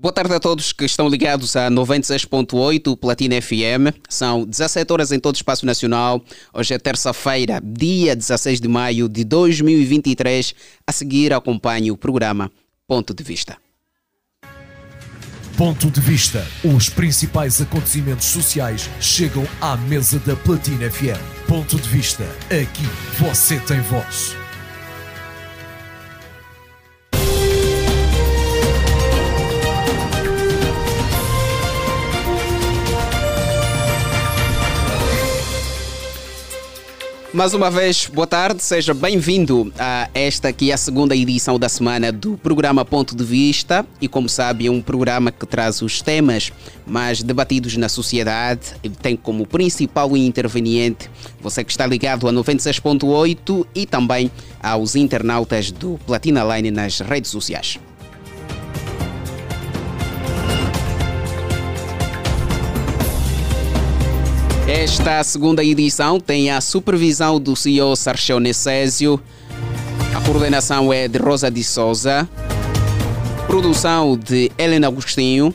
Boa tarde a todos que estão ligados a 96.8 Platina FM. São 17 horas em todo o espaço nacional. Hoje é terça-feira, dia 16 de maio de 2023. A seguir, acompanhe o programa Ponto de Vista. Ponto de Vista. Os principais acontecimentos sociais chegam à mesa da Platina FM. Ponto de Vista. Aqui você tem voz. Mais uma vez, boa tarde, seja bem-vindo a esta que é a segunda edição da semana do programa Ponto de Vista e como sabe é um programa que traz os temas mais debatidos na sociedade e tem como principal interveniente você que está ligado a 96.8 e também aos internautas do Platina Line nas redes sociais. Esta segunda edição tem a supervisão do CEO Sarchel Necésio. A coordenação é de Rosa de Souza. Produção de Helena Agostinho.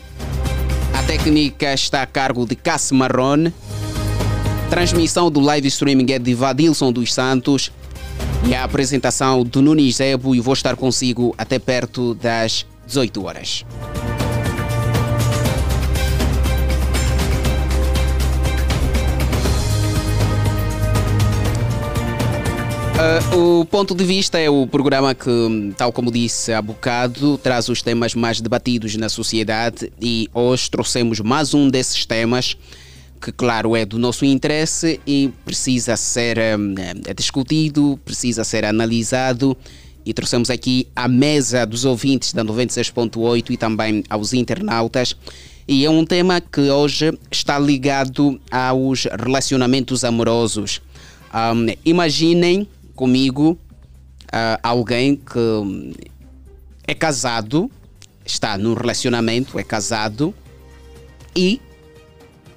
A técnica está a cargo de Cássio Marrone. Transmissão do live streaming é de Vadilson dos Santos. E a apresentação do Nunes Zebo e vou estar consigo até perto das 18 horas. Uh, o Ponto de Vista é o programa que, tal como disse há bocado, traz os temas mais debatidos na sociedade e hoje trouxemos mais um desses temas que, claro, é do nosso interesse e precisa ser um, é discutido, precisa ser analisado. E trouxemos aqui à mesa dos ouvintes da 96.8 e também aos internautas. E é um tema que hoje está ligado aos relacionamentos amorosos. Um, imaginem comigo uh, alguém que é casado, está num relacionamento, é casado e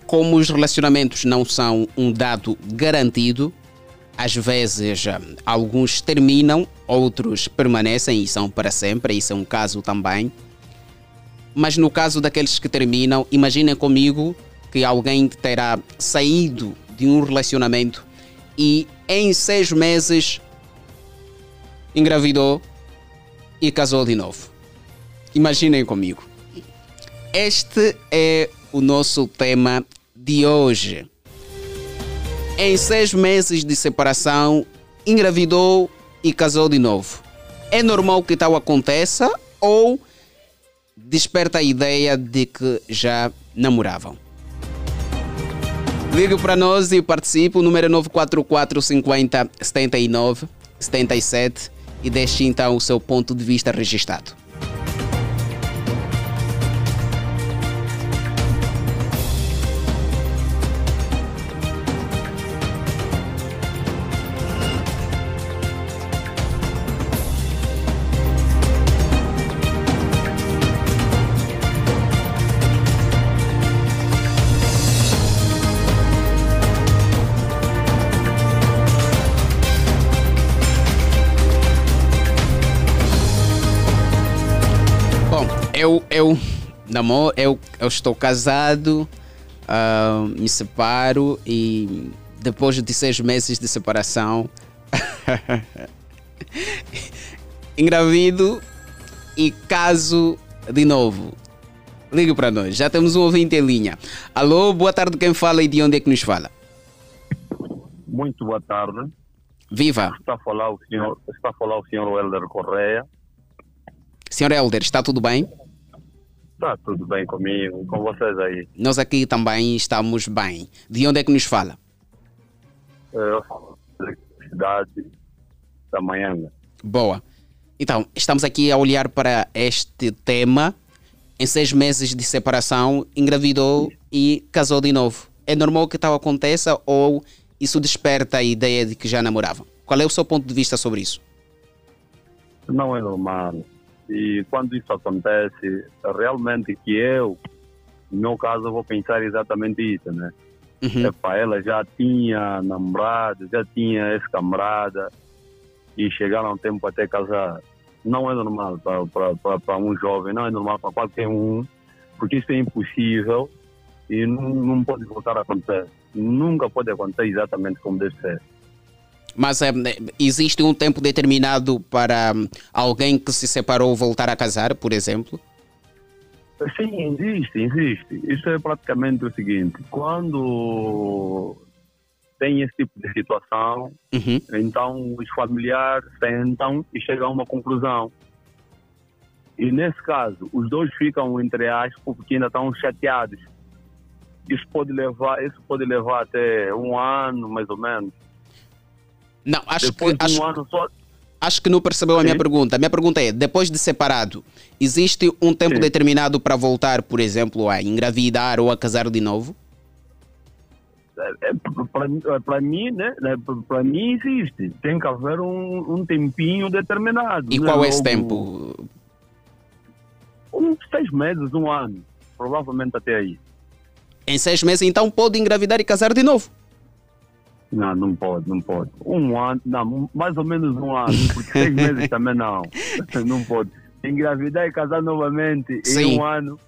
como os relacionamentos não são um dado garantido, às vezes alguns terminam, outros permanecem e são para sempre, isso é um caso também. Mas no caso daqueles que terminam, imaginem comigo que alguém terá saído de um relacionamento e em seis meses engravidou e casou de novo. Imaginem comigo. Este é o nosso tema de hoje. Em seis meses de separação, engravidou e casou de novo. É normal que tal aconteça ou desperta a ideia de que já namoravam? Ligue para nós e participe. O número é 944 50 79 77 e deixe então o seu ponto de vista registrado. Eu, eu namoro, eu, eu estou casado, uh, me separo e depois de seis meses de separação, engravido e caso de novo. Ligue para nós, já temos um ouvinte em linha. Alô, boa tarde, quem fala e de onde é que nos fala? Muito boa tarde. Viva! Está a falar o senhor, está a falar o senhor Helder Correia. Senhor Helder, está tudo bem? Está tudo bem comigo, com vocês aí. Nós aqui também estamos bem. De onde é que nos fala? Eu falo da cidade da manhã. Boa. Então, estamos aqui a olhar para este tema. Em seis meses de separação, engravidou e casou de novo. É normal que tal aconteça ou isso desperta a ideia de que já namoravam? Qual é o seu ponto de vista sobre isso? Não é normal. E quando isso acontece, realmente que eu, no meu caso, vou pensar exatamente isso, né? Uhum. Epa, ela já tinha namorado, já tinha ex-camarada e chegaram um tempo até casar. Não é normal para um jovem, não é normal para qualquer um porque isso é impossível e não, não pode voltar a acontecer. Nunca pode acontecer exatamente como deve ser. Mas é, existe um tempo determinado para hum, alguém que se separou voltar a casar, por exemplo? Sim, existe, existe. Isso é praticamente o seguinte: quando tem esse tipo de situação, uhum. então os familiares sentam e chegam a uma conclusão. E nesse caso, os dois ficam entre aspas porque ainda estão chateados. Isso pode levar, isso pode levar até um ano, mais ou menos. Não, acho Depois que acho, um ano só. acho que não percebeu a minha Sim. pergunta. A minha pergunta é: depois de separado, existe um tempo Sim. determinado para voltar, por exemplo, a engravidar ou a casar de novo? É, Para mim, né? Para mim existe. Tem que haver um, um tempinho determinado. E né? qual é esse Logo, tempo? Uns seis meses, um ano. Provavelmente até aí. Em seis meses, então pode engravidar e casar de novo. Não, não pode, não pode. Um ano, não, mais ou menos um ano, porque seis meses também não. Não pode. Engravidar e casar novamente Sim. em um ano.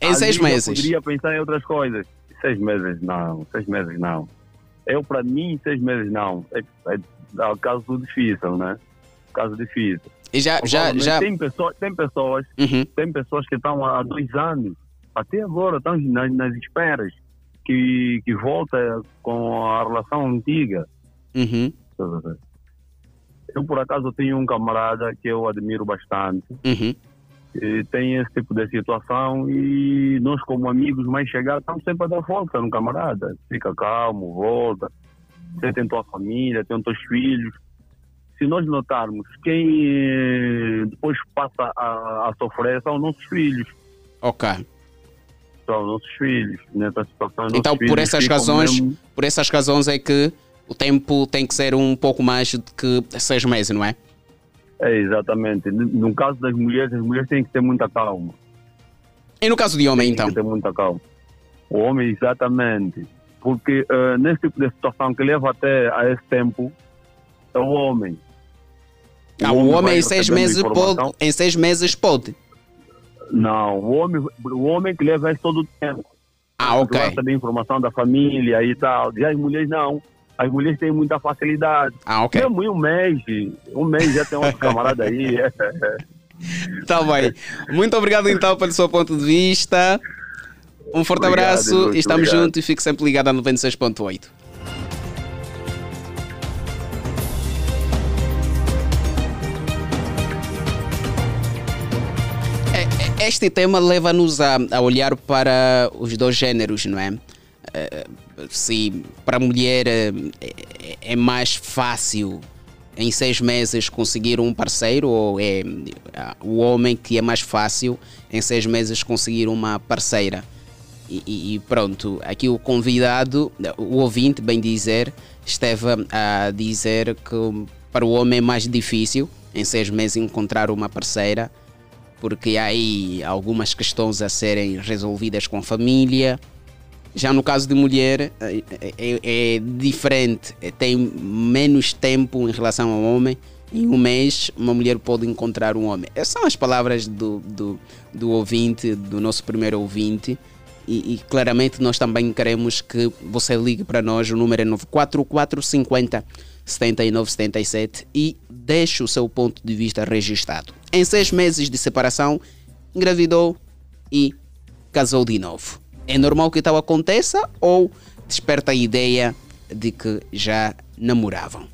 Em seis eu meses. poderia pensar em outras coisas. Seis meses não, seis meses não. Eu, para mim, seis meses não. É, é, é um caso difícil, né? Caso difícil. E já, já, já. Tem, pessoas, tem, pessoas, Uhum. tem pessoas que estão há dois anos, até agora, estão nas, nas esperas, que, que volta com a relação antiga. Uhum. Eu, por acaso, tenho um camarada que eu admiro bastante, Uhum. e tem esse tipo de situação e nós, como amigos mais chegados, estamos sempre a dar volta no camarada. Fica calmo, volta. Você tem tua família, tem os teus filhos. Se nós notarmos, quem eh, depois passa a, a sofrer são nossos filhos. Ok. São nossos filhos. Nessa situação, nossos Então, por essas razões, mesmo- por essas razões é que o tempo tem que ser um pouco mais do que seis meses, não é? É, exatamente. No caso das mulheres, as mulheres têm que ter muita calma. E no caso de homem, então? Tem que ter muita calma. O homem, exatamente. Porque eh, nesse tipo de situação que leva até a esse tempo, é o homem. Ah, o homem vai em seis meses pode. Em seis meses pode. Não, o homem, o homem que leva isso todo o tempo. Ah, ok. Gosta de informação da família e tal. E as mulheres não. As mulheres têm muita facilidade. Ah, ok. Mesmo em um mês, um mês já tem outro camarada aí. Tá bem. Muito obrigado então pelo seu ponto de vista. Um forte Obrigado, abraço estamos juntos e fique sempre ligado a 96.8. Este tema leva-nos a, a olhar para os dois géneros, não é? Eh, Se para a mulher eh, é, é mais fácil em seis meses conseguir um parceiro ou é o homem que é mais fácil em seis meses conseguir uma parceira? E- e pronto, aqui o convidado, o ouvinte, bem dizer, esteve a dizer que para o homem é mais difícil em seis meses encontrar uma parceira, porque há aí algumas questões a serem resolvidas com a família. Já no caso de mulher é, é- diferente, tem menos tempo em relação ao homem. Em um mês, uma mulher pode encontrar um homem. Essas são as palavras do, do, do ouvinte, do nosso primeiro ouvinte. E, e claramente nós também queremos que você ligue para nós, o número é 94450 7977 e deixe o seu ponto de vista registrado. Em seis meses de separação, engravidou e casou de novo. É normal que tal aconteça ou desperta a ideia de que já namoravam?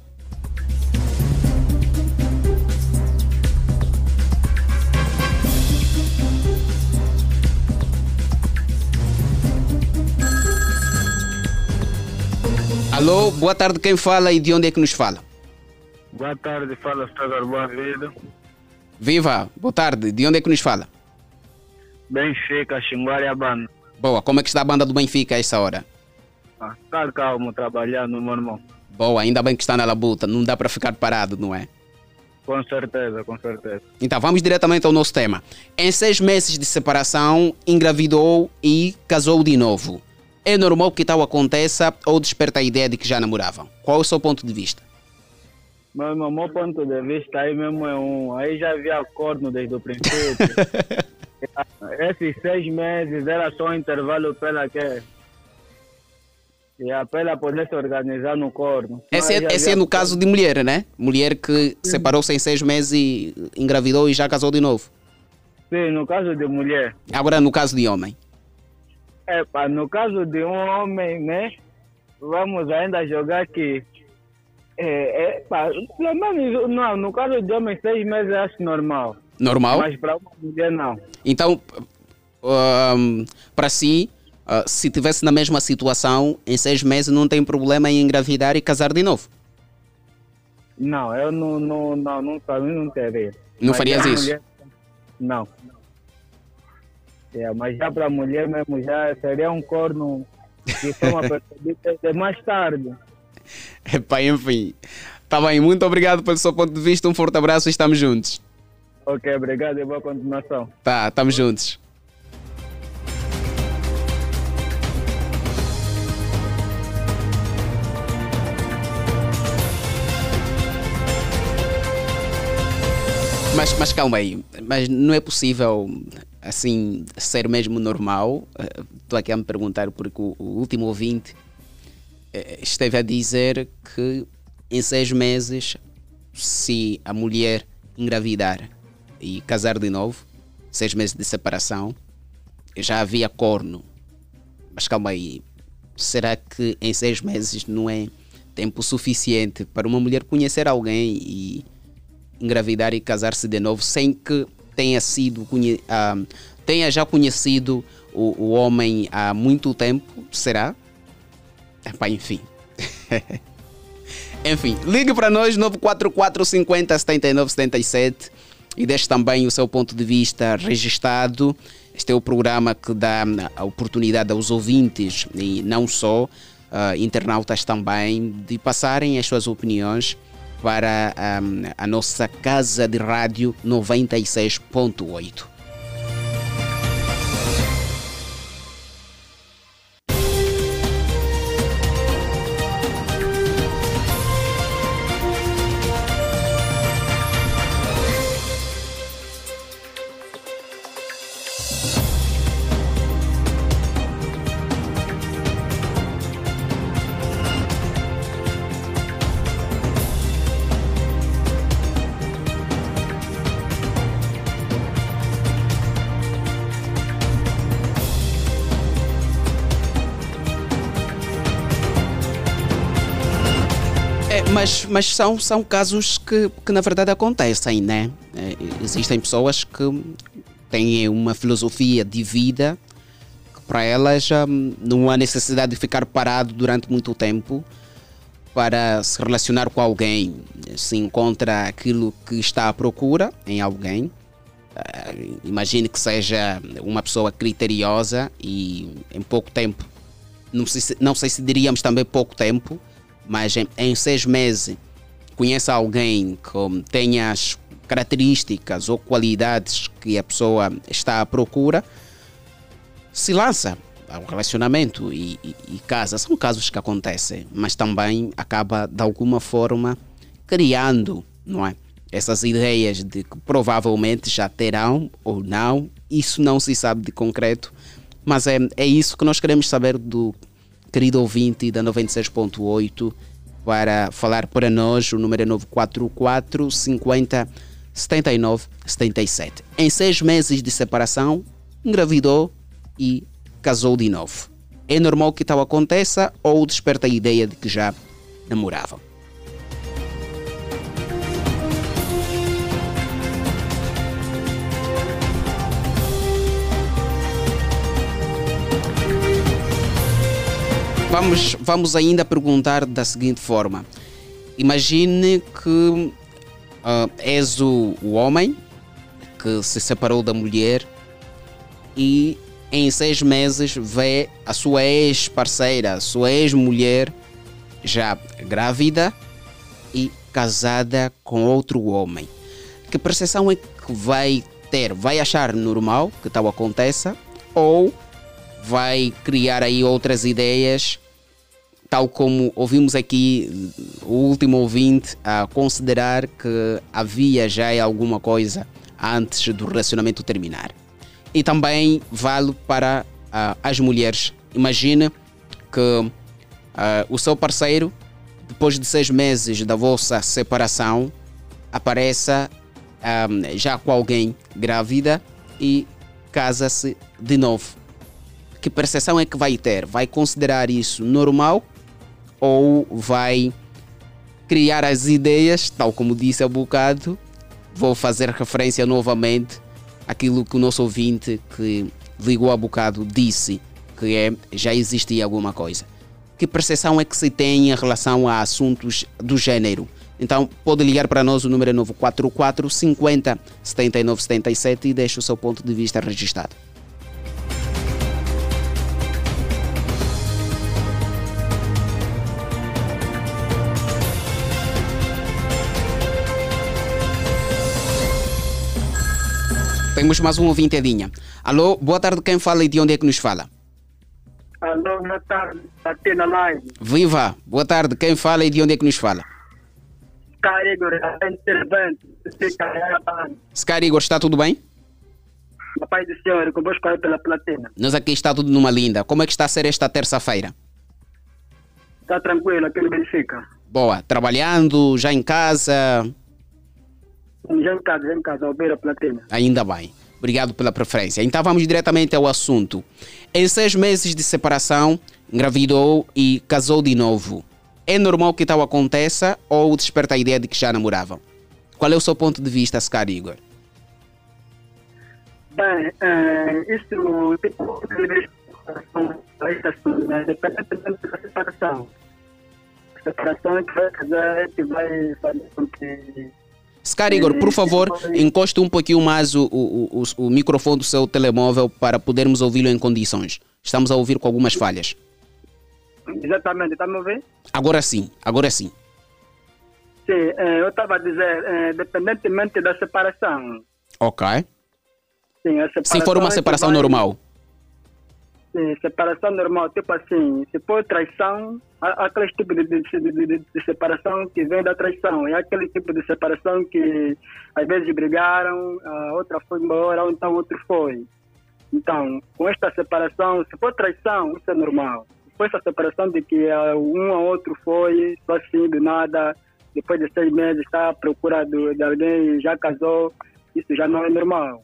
Alô, boa tarde, quem fala e de onde é que nos fala? Boa tarde, fala César Boa Vida. Viva, boa tarde, de onde é que nos fala? Benfica, Xinguari a banda. Boa, como é que está a banda do Benfica a essa hora? Ah, tá calmo, trabalhando, meu irmão. Boa, ainda bem que está na labuta, não dá para ficar parado, não é? Com certeza, com certeza. Então, vamos diretamente ao nosso tema. Em seis meses de separação, engravidou e casou de novo. É normal que tal aconteça ou desperta a ideia de que já namoravam? Qual é o seu ponto de vista? Meu irmão, meu ponto de vista aí mesmo é um. Aí já havia corno desde o princípio. esses seis meses era só um intervalo para que e a pela poder se organizar no corno. Esse, é, esse é no caso de mulher, né? Mulher que separou-se em seis meses e engravidou e já casou de novo. Sim, no caso de mulher. Agora, no caso de homem. É, pá, no caso de um homem, né? Vamos ainda jogar aqui. É, é, pá, pelo menos, não, no caso de homem, seis meses eu acho normal. Normal? Mas para uma mulher, não. Então, um, para si, uh, se tivesse na mesma situação, em seis meses não tem problema em engravidar e casar de novo? Não, eu não, não, não, não, mim não teria. Não Mas farias isso? mulher- não. É, mas já para a mulher mesmo, já seria um corno que percebida de mais tarde. Epá, enfim. Tá bem, muito obrigado pelo seu ponto de vista. Um forte abraço e estamos juntos. Ok, obrigado e boa continuação. Tá, estamos juntos. Mas, mas calma aí, mas não é possível assim ser mesmo normal? Estou aqui a me perguntar porque o, o último ouvinte eh, esteve a dizer que em seis meses, se a mulher engravidar e casar de novo, seis meses de separação, já havia corno. Mas calma aí, será que em seis meses não é tempo suficiente para uma mulher conhecer alguém e engravidar e casar-se de novo sem que tenha sido ah, tenha já conhecido o, o homem há muito tempo? Será? Epá, enfim. Enfim, ligue para nós 944 50 79 77 e deixe também o seu ponto de vista registado. Este é o programa que dá a oportunidade aos ouvintes e não só, ah, internautas também, de passarem as suas opiniões para ah, a nossa casa de rádio 96.8. mas mas são, são casos que, que na verdade acontecem, né? É, existem pessoas que têm uma filosofia de vida que para elas hum, não há necessidade de ficar parado durante muito tempo para se relacionar com alguém. Se encontra aquilo que está à procura em alguém. Ah, imagine que seja uma pessoa criteriosa e em pouco tempo não sei, se, não sei se diríamos também pouco tempo, mas em, em seis meses conheça alguém que tenha as características ou qualidades que a pessoa está à procura, se lança ao relacionamento e, e, e casa. São casos que acontecem, mas também acaba de alguma forma criando, não é? Essas ideias de que provavelmente já terão ou não, isso não se sabe de concreto, mas é, é isso que nós queremos saber do querido ouvinte da 96.8 para falar para nós. O número é 944 50 79 77. Em seis meses de separação, engravidou e casou de novo. É normal que tal aconteça ou desperta a ideia de que já namoravam? Vamos, vamos ainda perguntar da seguinte forma: imagine que ah, és o, o homem que se separou da mulher e em seis meses vê a sua ex-parceira, a sua ex-mulher já grávida e casada com outro homem. Que percepção é que vai ter? Vai achar normal que tal aconteça ou vai criar aí outras ideias, tal como ouvimos aqui o último ouvinte a considerar que havia já alguma coisa antes do relacionamento terminar. E também vale para uh, as mulheres. Imagine que uh, o seu parceiro, depois de seis meses da vossa separação, apareça um, já com alguém grávida e casa-se de novo. Que percepção é que vai ter? Vai considerar isso normal ou vai criar as ideias, tal como disse há bocado? Vou fazer referência novamente àquilo que o nosso ouvinte que ligou há bocado disse, que é já existia alguma coisa. Que percepção é que se tem em relação a assuntos do gênero? Então pode ligar para nós o número é novo 44 50 79 77 e deixe o seu ponto de vista registrado. Temos mais um ouvinte, Edinha. Alô, boa tarde, quem fala e de onde é que nos fala? Alô, boa tarde, aqui na live. Viva, boa tarde, quem fala e de onde é que nos fala? Scar Igor, intervento, Scar Igor, está tudo bem? A paz do Senhor, convosco aí pela platina. Nós aqui está tudo numa linda. Como é que está a ser esta terça-feira? Está tranquilo, aqui no Benfica. Boa, trabalhando, já em casa? Já em casa, já em casa, ouvir a platina. Ainda bem. Obrigado pela preferência. Então vamos diretamente ao assunto. Em seis meses de separação, engravidou e casou de novo. É normal que tal aconteça ou desperta a ideia de que já namoravam? Qual é o seu ponto de vista, Scar Igor? Bem, é, isso tipo de depende da separação. Separação é que vai casar, que vai fazer com que Scar Igor, por favor, encoste um pouquinho mais o, o, o, o microfone do seu telemóvel para podermos ouvi-lo em condições. Estamos a ouvir com algumas falhas. Exatamente, está me ouvindo? Agora sim, agora sim. Sim, eh, eu estava a dizer, eh, independentemente da separação. Ok. Sim, separação Se for uma é separação vai- normal. Sim, separação normal, tipo assim, se for traição, há há aquele tipo de, de, de, de- separação que vem da traição. É aquele tipo de separação que às vezes brigaram, a outra foi embora, ou então outro foi. Então, com esta separação, se for traição, isso é normal. For essa separação de que ah, um ou outro foi, só assim, do nada, depois de seis meses está à procura de alguém e já casou, isso já não é normal.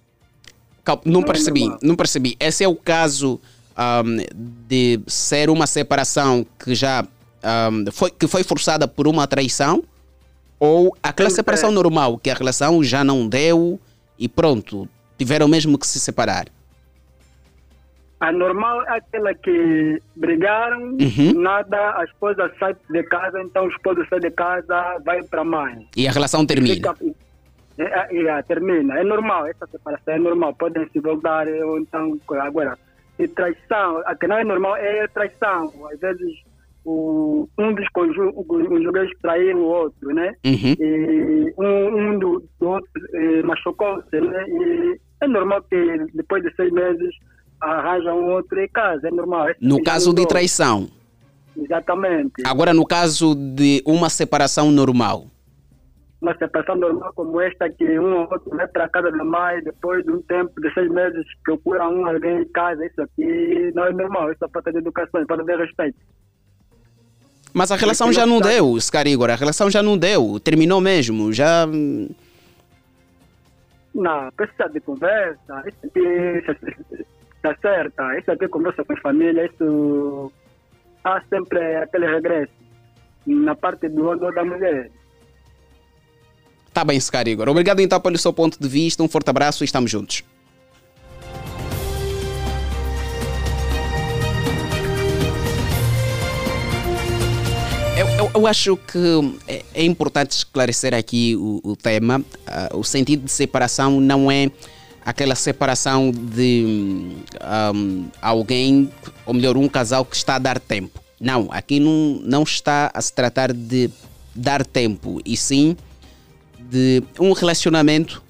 Cal- Não é percebi, normal. não percebi. Esse é o caso ahm, de ser uma separação que já ahm, foi, que foi forçada por uma traição ou aquela separação é. normal, que a relação já não deu e pronto, tiveram mesmo que se separar. A normal é aquela que brigaram, Uhum. nada, a esposa sai de casa, então o esposo sai de casa, vai para a mãe. E a relação termina. Fica- É, é, é, termina. É normal, essa separação é normal. Podem se voltar, ou então, agora, e traição, a que não é normal é traição. Às vezes, o, um dos cônjuges traiu o outro, né? Uhum. E um, um do, do outro eh, machucou-se, né? E é normal que depois de seis meses arranja um outro em casa, é normal. No caso de traição. Exatamente. Agora, no caso de uma separação normal. Uma separação normal como esta, que um ou outro vai para a casa da mãe, depois de um tempo, de seis meses, procura um alguém em casa, isso aqui não é normal, isso é falta de educação, falta de respeito. Mas a relação já não deu, Scar Igor. A relação já não deu. Terminou mesmo. Já. Não, precisa de conversa, isso aqui está certo, isso aqui conversa com a família, isso há sempre aquele regresso na parte do ou da mulher. Tá bem, Scar Igor. Obrigado então pelo seu ponto de vista. Um forte abraço e estamos juntos. Eu, acho que é, é importante esclarecer aqui o, o tema. Ah, o sentido de separação não é aquela separação de hum, alguém, ou melhor, um casal que está a dar tempo. Não, aqui não, não está a se tratar de dar tempo, e sim de um relacionamento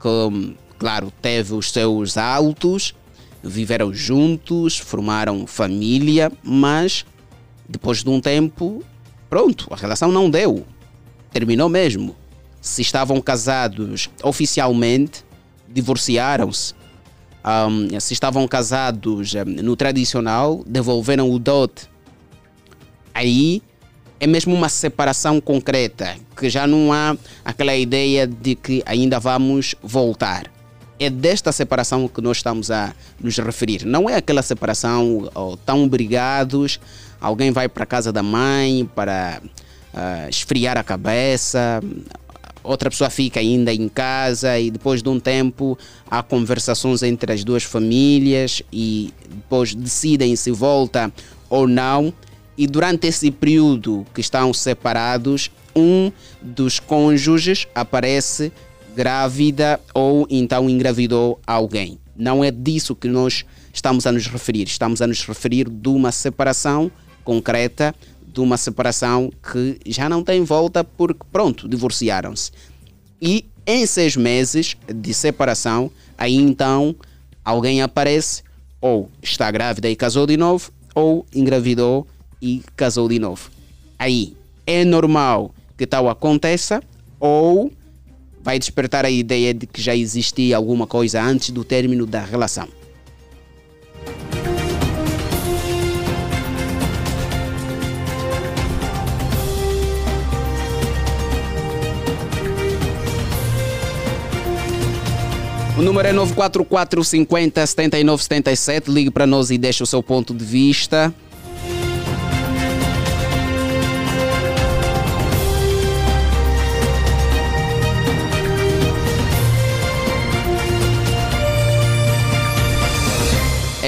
que, claro, teve os seus altos, viveram juntos, formaram família, mas depois de um tempo, pronto, a relação não deu. Terminou mesmo. Se estavam casados oficialmente, divorciaram-se. um, se estavam casados no tradicional, devolveram o dote. Aí é mesmo uma separação concreta, que já não há aquela ideia de que ainda vamos voltar. É desta separação que nós estamos a nos referir. Não é aquela separação oh, tão brigados, alguém vai para a casa da mãe para uh, esfriar a cabeça, outra pessoa fica ainda em casa e depois de um tempo há conversações entre as duas famílias e depois decidem se volta ou não e durante esse período que estão separados, um dos cônjuges aparece grávida ou então engravidou alguém. Não é disso que nós estamos a nos referir. Estamos a nos referir de uma separação concreta, de uma separação que já não tem volta porque, pronto, divorciaram-se. E em seis meses de separação, aí então alguém aparece ou está grávida e casou de novo, ou engravidou e casou de novo. Aí é normal que tal aconteça ou vai despertar a ideia de que já existia alguma coisa antes do término da relação. O número é 944 50 79 77. Ligue para nós e deixe o seu ponto de vista.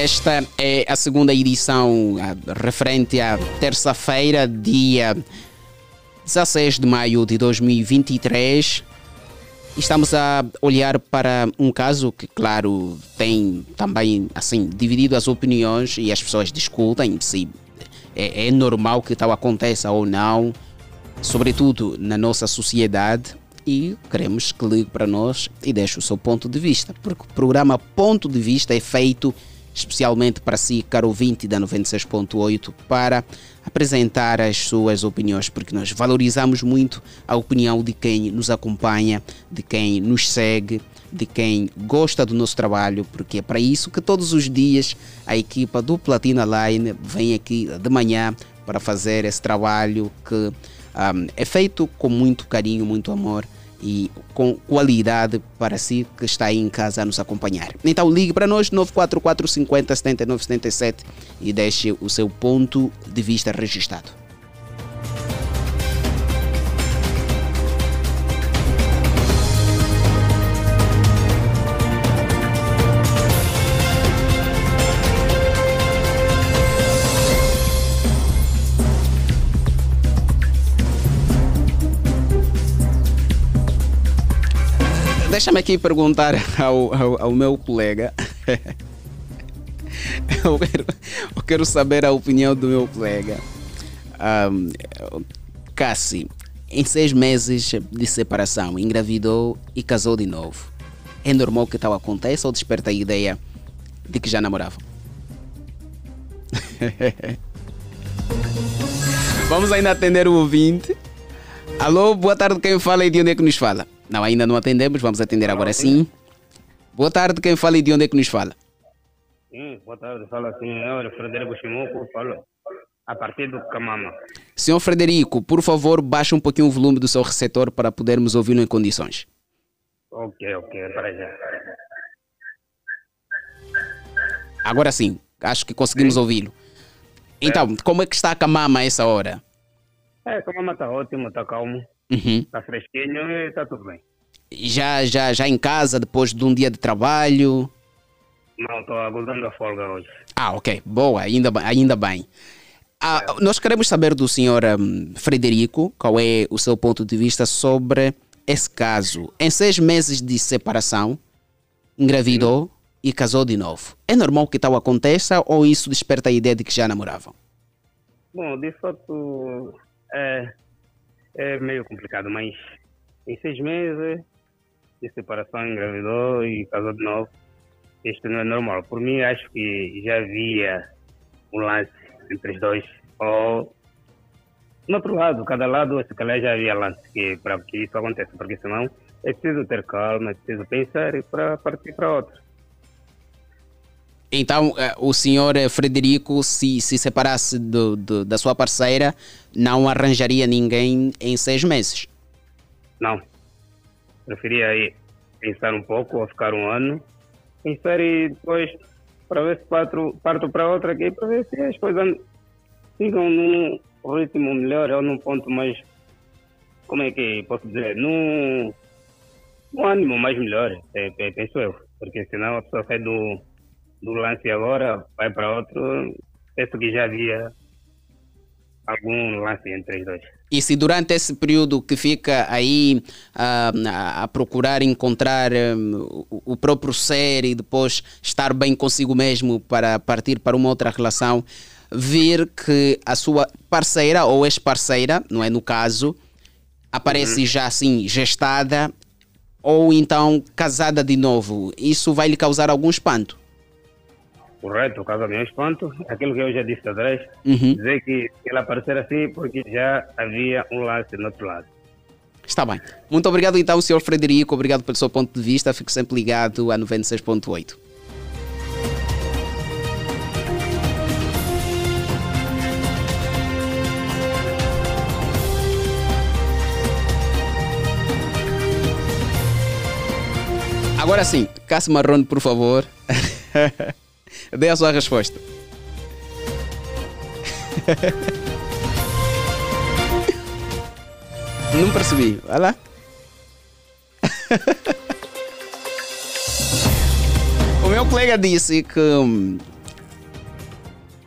Esta é a segunda edição referente à terça-feira, dia 16 de maio de 2023. Estamos a olhar para um caso que, claro, tem também assim dividido as opiniões e as pessoas discutem se é, é normal que tal aconteça ou não, sobretudo na nossa sociedade. E queremos que ligue para nós e deixe o seu ponto de vista, porque o programa Ponto de Vista é feito especialmente para si, caro ouvinte da 96.8, para apresentar as suas opiniões, porque nós valorizamos muito a opinião de quem nos acompanha, de quem nos segue, de quem gosta do nosso trabalho, porque é para isso que todos os dias a equipa do Platina Line vem aqui de manhã para fazer esse trabalho que um, é feito com muito carinho, muito amor e com qualidade para si que está aí em casa a nos acompanhar. Então ligue para nós 944 50 79 77 e deixe o seu ponto de vista registrado. Deixa-me aqui perguntar ao, ao, ao meu colega. eu, quero, eu quero saber a opinião do meu colega. Um, Cassi, em seis meses de separação, engravidou e casou de novo. É normal que tal aconteça ou desperta a ideia de que já namoravam? Vamos ainda atender o ouvinte. Alô, boa tarde, quem fala e de onde é que nos fala? Não, ainda não atendemos, vamos atender agora sim. Boa tarde, quem fala e de onde é que nos fala? Sim, boa tarde, fala assim, eu, Frederico Chimuco, falo a partir do Camama. Senhor Frederico, por favor, baixe um pouquinho o volume do seu receptor para podermos ouvi-lo em condições. Ok, ok, para já. Agora sim, acho que conseguimos ouvi-lo. Então, é. como é que está a Camama a essa hora? É, a Camama está ótimo, está calmo. Uhum. Está fresquinho e está tudo bem. Já, já, já em casa, depois de um dia de trabalho? Não, estou aguardando a folga hoje. Ah, ok. Boa, ainda, ainda bem. Ah, é. Nós queremos saber do senhor um, Frederico qual é o seu ponto de vista sobre esse caso. Em seis meses de separação, engravidou Sim. e casou de novo. É normal que tal aconteça ou isso desperta a ideia de que já namoravam? Bom, de fato, é, é meio complicado, mas em seis meses de separação engravidou e casou de novo. Isto não é normal. Por mim, acho que já havia um lance entre os dois. Ou, no outro lado, cada lado, se calhar já havia lance que, para que isso aconteça, porque senão é preciso ter calma, é preciso pensar para partir para outro. Então, eh, o senhor eh, Frederico, se se separasse do, do, da sua parceira, não arranjaria ninguém em seis meses? Não. Preferia ir pensar um pouco ou ficar um ano. Pensar e depois para ver se parto, parto para outra aqui, para ver se as coisas ficam num ritmo melhor ou num ponto mais. Como é que posso dizer? Num, num ânimo mais melhor, é, penso eu. Porque senão a pessoa sai do, do lance agora, vai para outro. Penso que já havia algum lance entre os dois. E se durante esse período que fica aí a, a procurar encontrar um, o próprio ser e depois estar bem consigo mesmo para partir para uma outra relação, ver que a sua parceira ou ex-parceira, não é no caso, aparece uhum. já assim gestada ou então casada de novo, isso vai lhe causar algum espanto? Correto, caso meu espanto, aquilo que eu já disse atrás, uhum. dizer que ela aparecer assim porque já havia um lance no outro lado. Está bem. Muito obrigado então, Sr. Frederico, obrigado pelo seu ponto de vista, fico sempre ligado a 96.8. Agora sim, Cássio Marrone, por favor. Dê a sua resposta. Não percebi. Olha lá. o meu colega disse que hum,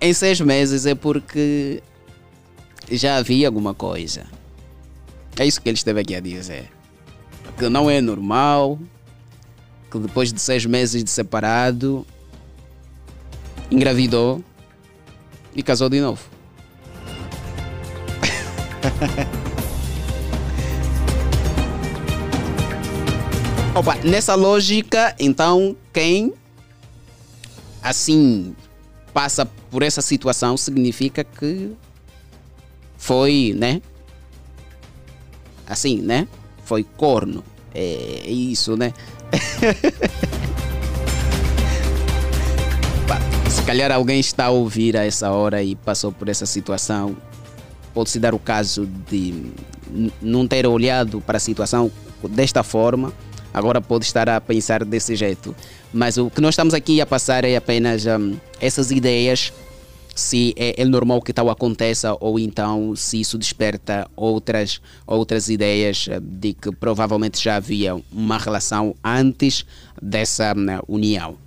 em seis meses é porque já havia alguma coisa. É isso que ele esteve aqui a dizer. Que não é normal, que depois de seis meses de separado engravidou e casou de novo. Opa, nessa lógica, então, quem assim passa por essa situação significa que foi, né? Assim, né? Foi corno. É isso, né? calhar alguém está a ouvir a essa hora e passou por essa situação. Pode-se dar o caso de não ter olhado para a situação desta forma, agora pode estar a pensar desse jeito. Mas o que nós estamos aqui a passar é apenas um, essas ideias, se é, é, normal que tal aconteça ou então se isso desperta outras, outras ideias de que provavelmente já havia uma relação antes dessa um, união.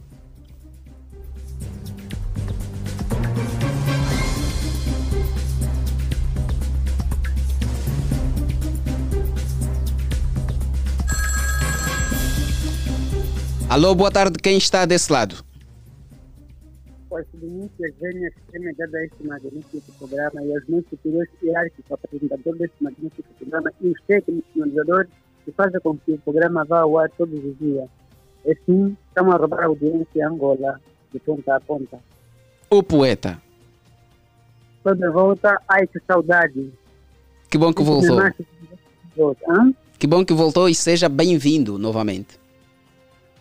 Alô, boa tarde, quem está desse lado? Pois denúncias venhas remediadas a este magnífico programa e aos meus superiores hierárquicos, apresentador deste magnífico programa e os técnicos finalizadores que fazem com que o programa vá ao ar todos os dias. Assim, estamos a roubar a audiência Angola, de ponta a ponta. O poeta. Estou de volta, ai que saudade. Que bom que voltou. Que bom que voltou e seja bem-vindo novamente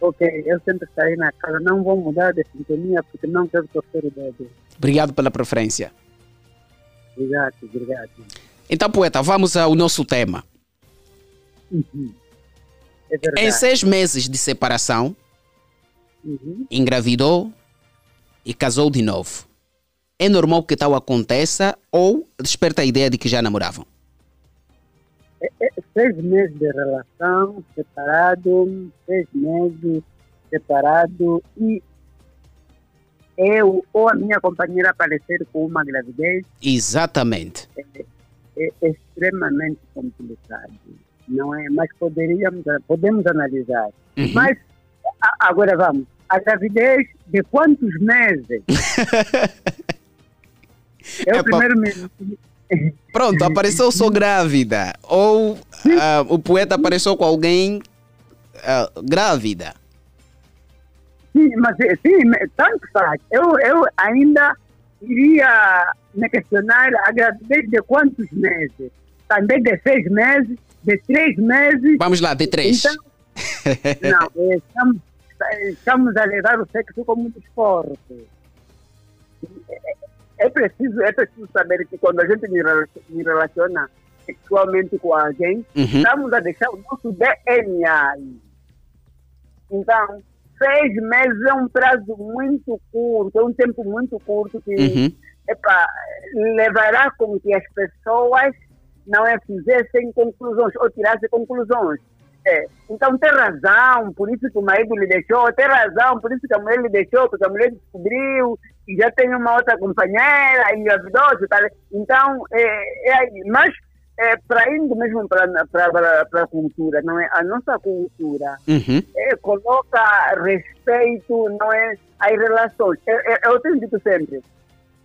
ok, eu sempre estarei na casa, não vou mudar de sintonia porque não quero torcer o dedo. Obrigado pela preferência. Obrigado, obrigado. Então, poeta, vamos ao nosso tema. Uhum. É em seis meses de separação, uhum. engravidou e casou de novo. É normal que tal aconteça ou desperta a ideia de que já namoravam? É, é, seis meses de relação, separado, seis meses separado e eu ou a minha companheira aparecer com uma gravidez. Exatamente. É, é, é extremamente complicado, não é? Mas poderíamos, podemos analisar. Uhum. Mas a, agora vamos. A gravidez de quantos meses? é o primeiro mês. Pronto, apareceu sou grávida. Ou uh, o poeta apareceu com alguém uh, grávida. Sim, mas sim, tanto faz. Eu, eu ainda iria me questionar a gravidez de quantos meses? Também de seis meses, de três meses. Vamos lá, de três. Então, não, é, estamos, estamos a levar o sexo como um esporte. É, preciso, é preciso saber que quando a gente me relaciona sexualmente com alguém, uhum. estamos a deixar o nosso DNA. Então, seis meses é um prazo muito curto, é um tempo muito curto que uhum. epa, levará com que as pessoas não é, fizessem conclusões ou tirassem conclusões. É. Então tem razão, por isso que o marido lhe deixou, tem razão, por isso que a mulher lhe deixou, porque a mulher descobriu e já tem uma outra companheira, engravidou, tá? então, é, é, mas é, para indo mesmo para a cultura, não é? A nossa cultura uhum. é, coloca respeito, não é? Às relações. Eu, é, é, eu tenho dito sempre,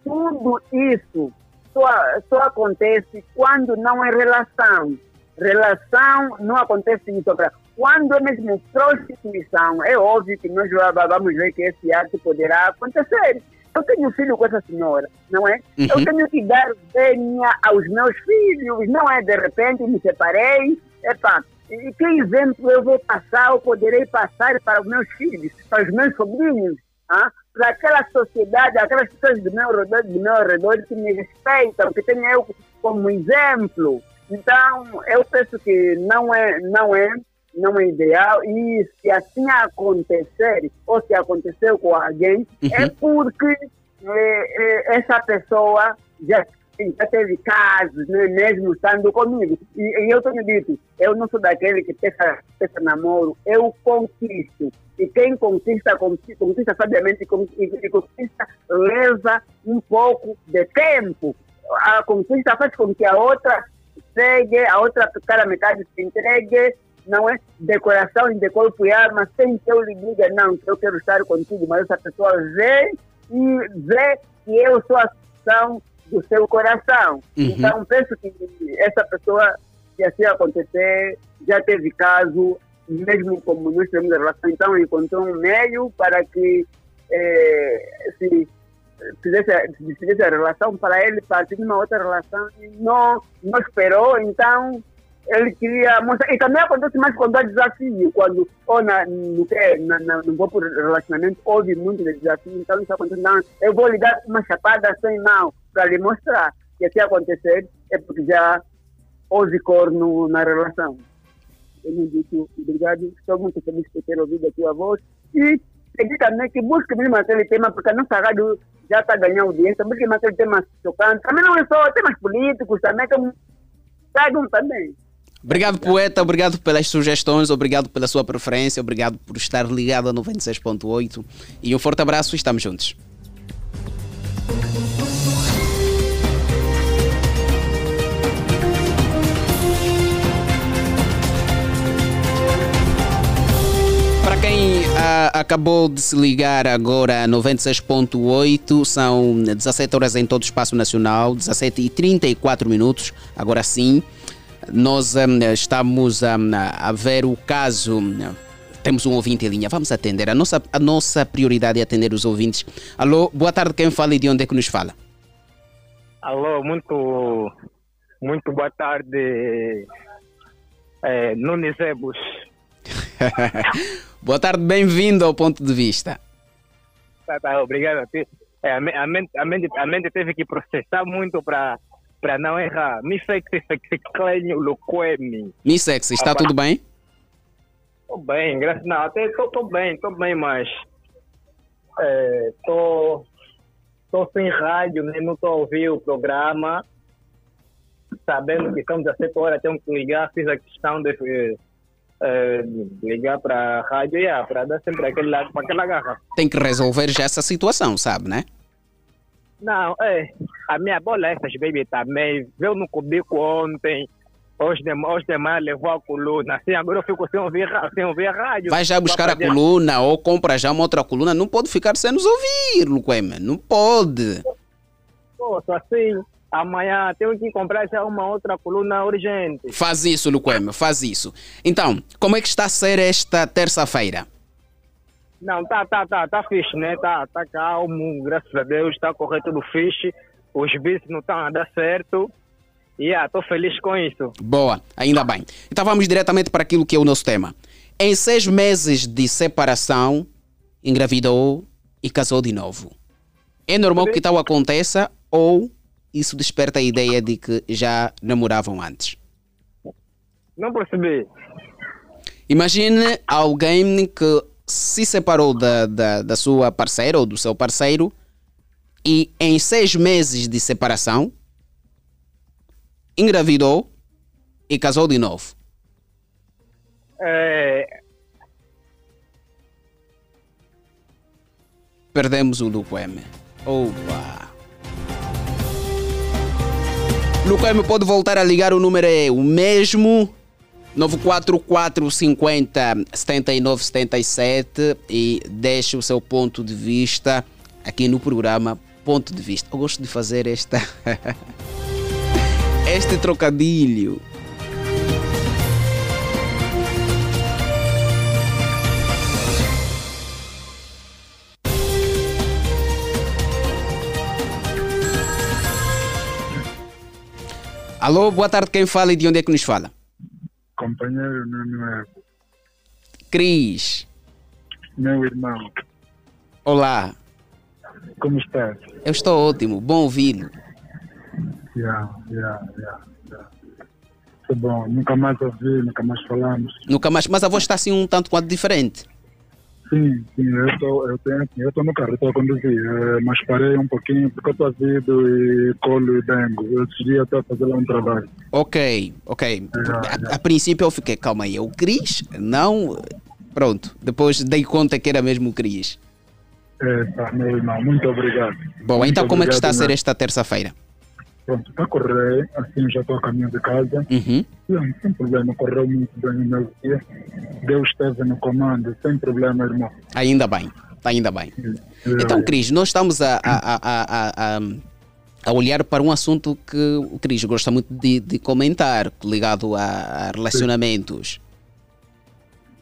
tudo isso só, só acontece quando não é relação. Relação não acontece isso. Quando é mesmo prostituição, é óbvio que nós vamos ver que esse ato poderá acontecer. Eu tenho filho com essa senhora, não é? Uhum. Eu tenho que dar venha aos meus filhos, não é de repente me separei. Epa, e que exemplo eu vou passar, eu poderei passar para os meus filhos, para os meus sobrinhos, ah? para aquela sociedade, aquelas pessoas do meu redor, do meu redor que me respeitam, que têm eu como exemplo. Então, eu penso que não é, não é não é ideal e se assim acontecer ou se aconteceu com alguém uhum. é porque é, é, essa pessoa já, já teve casos, né, mesmo estando comigo. E, e, eu tenho dito, eu não sou daquele que peça, peça namoro, eu conquisto. E quem conquista, conquista, conquista sabiamente e, e conquista leva um pouco de tempo. A conquista faz com que a outra segue, a outra cara metade se entregue não é decoração de corpo e alma, sem que eu lhe diga, não, que eu quero estar contigo, mas essa pessoa vê e vê que eu sou a ação do seu coração. Uhum. Então, penso que essa pessoa, se assim acontecer, já teve caso, mesmo como nós temos relação, então encontrou um meio para que eh, se fizesse, fizesse a relação para ele partir de uma outra relação e não, não esperou, então ele queria mostrar. E também acontece mais quando há desafio, quando, ou na, no, na, na, no próprio relacionamento, houve muito de desafio, então isso acontece. Não, eu vou lhe dar uma chapada sem não, para lhe mostrar que se acontecer é porque já houve corno na relação. Eu me disse, obrigado, estou muito feliz por ter ouvido a tua voz e pedi também que busque mesmo aquele tema, porque a nossa rádio já está ganhando audiência, busque mesmo aquele tema chocante. Também não é só temas políticos, também tem tragam também. Obrigado, poeta. Obrigado pelas sugestões. Obrigado pela sua preferência. Obrigado por estar ligado a 96.8. E um forte abraço. Estamos juntos. Para quem ah, acabou de se ligar agora a 96.8, são 17 horas em todo o espaço nacional, 17 e 34 minutos. Agora sim nós um, estamos um, a ver o caso. Temos um ouvinte em linha, vamos atender. A nossa, a nossa prioridade é atender os ouvintes. Alô, boa tarde, quem fala e de onde é que nos fala? Alô, muito, muito boa tarde, é, Nunes Ebus. boa tarde, bem-vindo ao ponto de vista. Tá, tá, obrigado a ti. É, a, mente, a, mente, a mente teve que processar muito para para não errar. Mi sexy, sexy, clenho, loquemi. Mi sexy, está ah, tudo bem? Estou bem, graças a Deus. Até estou bem, estou bem, mas estou é, sem rádio, né? não estou a ouvir o programa. Sabendo que estamos a 7 horas, temos que ligar, fiz a questão de é, ligar para a rádio yeah, para dar sempre aquele, aquela garra. Tem que resolver já essa situação, sabe, né? Não, é. A minha bola é essas baby também. Veio no cubico ontem. Hoje de, hoje de manhã levou a coluna. Assim, agora eu fico sem ouvir, sem ouvir a rádio. Vai já buscar a coluna ou compra já uma outra coluna. Não pode ficar sem nos ouvir, Luquema. Não pode. Poxa, assim, amanhã tenho que comprar já uma outra coluna urgente. Faz isso, Luquema, faz isso. Então, como é que está a ser esta terça-feira? Não, tá, tá, tá, tá fixe, né? Tá, tá calmo, graças a Deus, tá correto tudo fixe. Os bichos não estão a dar certo. E yeah, tô feliz com isso. Boa, ainda bem. Então vamos diretamente para aquilo que é o nosso tema. Em seis meses de separação, engravidou e casou de novo. É normal que tal aconteça ou isso desperta a ideia de que já namoravam antes? Não percebi. Imagine alguém que se separou da, da, da sua parceira ou do seu parceiro e em seis meses de separação engravidou e casou de novo. É, Perdemos o Luco M. Opa! Luco M pode voltar a ligar, o número é o mesmo. 944 50 79 77 e deixe o seu ponto de vista aqui no programa Ponto de Vista. Eu gosto de fazer esta este trocadilho. Alô, boa tarde. Quem fala e de onde é que nos fala? Companheiro, não é Cris. meu irmão. Olá. Como estás? Eu estou ótimo. Bom ouvi-lo. Yeah, yeah, yeah, yeah. Tá bom, nunca mais ouvi, nunca mais falamos. Nunca mais. Mas a voz está assim um tanto quanto diferente. Sim, sim, eu tô, eu tenho, assim, eu tô no carro, tô a conduzir, eh, mas parei um pouquinho porque eu tô azido e colo e dengo. Eu decidi até fazer lá um trabalho. Ok, ok. A, a princípio eu fiquei, calma aí, é o Cris? Não. Pronto. Depois dei conta que era mesmo o Cris. É, tá, meu irmão, muito obrigado. Bom, Muito então como é que está a ser né? esta terça-feira? Pronto, está a correr, assim já estou a caminho de casa. Uhum. Sim, sem problema, correu muito bem o meu dia. Deus esteve no comando, sem problema, irmão. Ainda bem, ainda bem. Então, Cris, nós estamos a, a, a, a, a, olhar para um assunto que o Cris gosta muito de, de comentar, ligado a, a relacionamentos.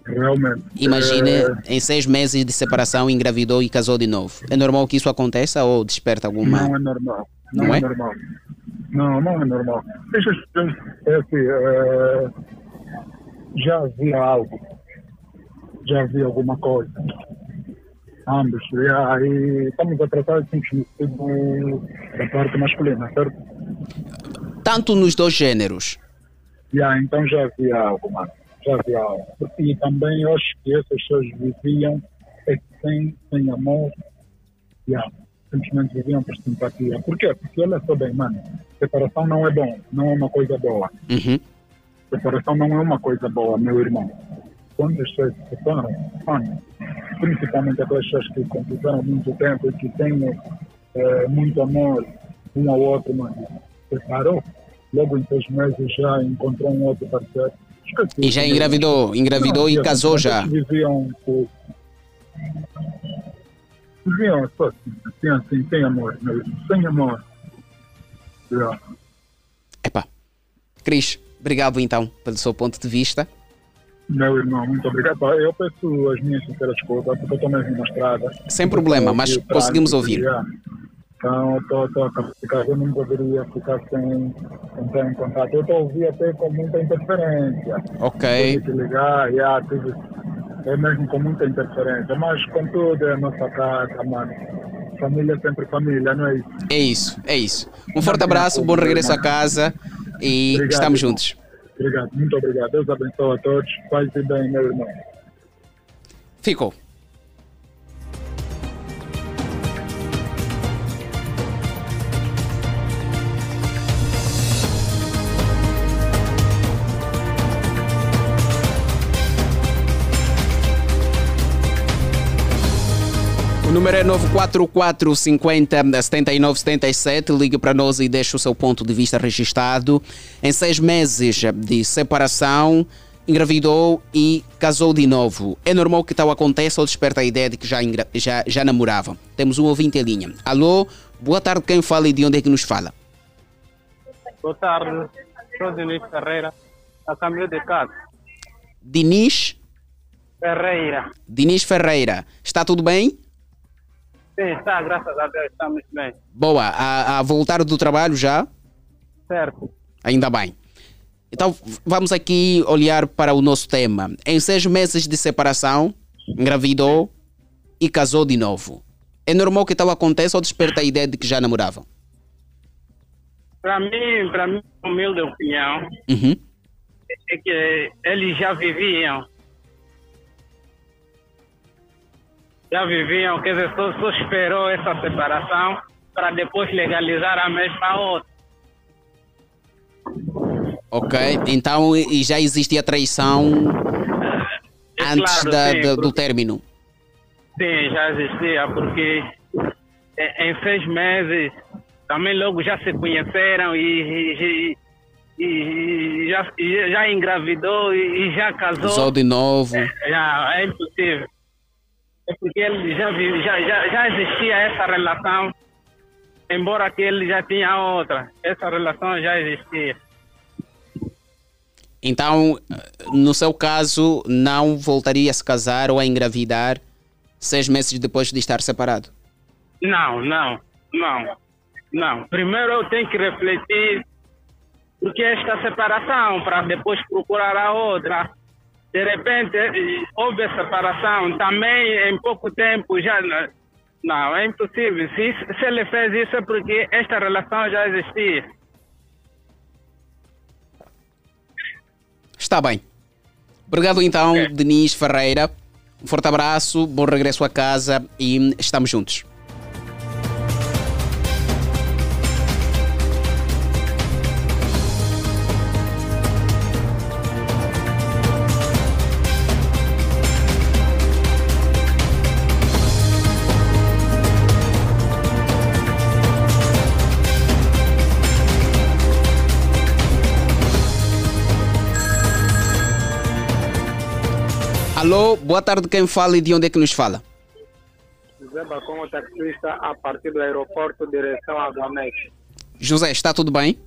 Realmente. Imagine, eh, em seis meses de separação, engravidou e casou de novo. É normal que isso aconteça ou desperta alguma... Não é normal. Não, Não é? é? normal. Não, não é normal. Deixa eu é assim, eh, já havia algo. Já havia alguma coisa. Ambos. E aí estamos a tratar assim, do- da parte masculina, certo? Tanto nos dois gêneros. Yeah, então já havia algo, mano. Já havia algo. E também eu acho que essas pessoas viviam é sem, sem amor. Yeah, simplesmente viviam por simpatia. Por quê? Porque olha só bem, mano. Separação não é bom. Não é uma coisa boa. Uhum. Separação não é uma coisa boa, meu irmão. Quando as pessoas se separam, mano, principalmente aquelas pessoas que conviveram muito tempo e que têm eh, muito amor um ao outro, mano, separou, logo em seis meses já encontrou um outro parceiro. Esqueci. E já engravidou, engravidou e Não, casou mas já. Viviam, por- viviam só assim, assim, sem amor, meu irmão, sem amor. Yeah. Epá. Cris, obrigado então pelo seu ponto de vista. Meu irmão, muito obrigado. Eu peço as minhas sinceras desculpas, porque eu estou mesmo na estrada. Sem problema, mas conseguimos ouvir. Então, estou a captar. Eu não poderia ficar sem entrar em contato. Eu estou a ouvir até com muita interferência. Ok. Tive que ligar, já, tive, é mesmo com muita interferência. Mas, contudo, é a nossa casa, mano. Família é sempre família, não é isso? É isso, é isso. Um forte abraço, bom regresso a casa e Obrigado, estamos juntos. Obrigado, muito obrigado. Deus abençoe a todos. Paz e bem, meu irmão. Ficou. Número é 944 50 79 77. Ligue para nós e deixe o seu ponto de vista registrado. Em seis meses de separação, engravidou e casou de novo. É normal que tal aconteça ou desperta a ideia de que já, já, já namoravam? Temos um ouvinte em linha. Alô, boa tarde. Quem fala e de onde é que nos fala? Boa tarde, sou Diniz Ferreira, a caminho de casa. Dinis, Ferreira. Dinis Ferreira. Está tudo bem? Sim, está, graças a Deus, estamos bem. Boa. A, a voltar do trabalho já? Certo. Ainda bem. Então vamos aqui olhar para o nosso tema. Em seis meses de separação, engravidou e casou de novo. É normal que tal aconteça ou desperta a ideia de que já namoravam? Para mim, para mim, humilde opinião, Uhum. é que eles já viviam. Já viviam, quer dizer, só, só esperou essa separação para depois legalizar a mesma outra. Ok, então e já existia traição antes claro, da- sim, do porque- término? Sim, já existia, porque em, em seis meses também logo já se conheceram e, e- e- já, já engravidou e, já casou. Casou de novo. Já, é impossível. É porque ele já, já, já, já existia essa relação, embora que ele já tinha outra. Essa relação já existia. Então, no seu caso, não voltaria a se casar ou a engravidar seis meses depois de estar separado? Não, não, não, não. Primeiro eu tenho que refletir o que é esta separação para depois procurar a outra. De repente houve a separação, também em pouco tempo já. Não, é impossível. Se, se ele fez isso é porque esta relação já existia. Está bem. Obrigado então, Denise Ferreira. Um forte abraço, bom regresso a casa e estamos juntos. Alô, boa tarde, quem fala e de onde é que nos fala? José Bacon, taxista, a partir do aeroporto, direção a Guamec. José, está tudo bem?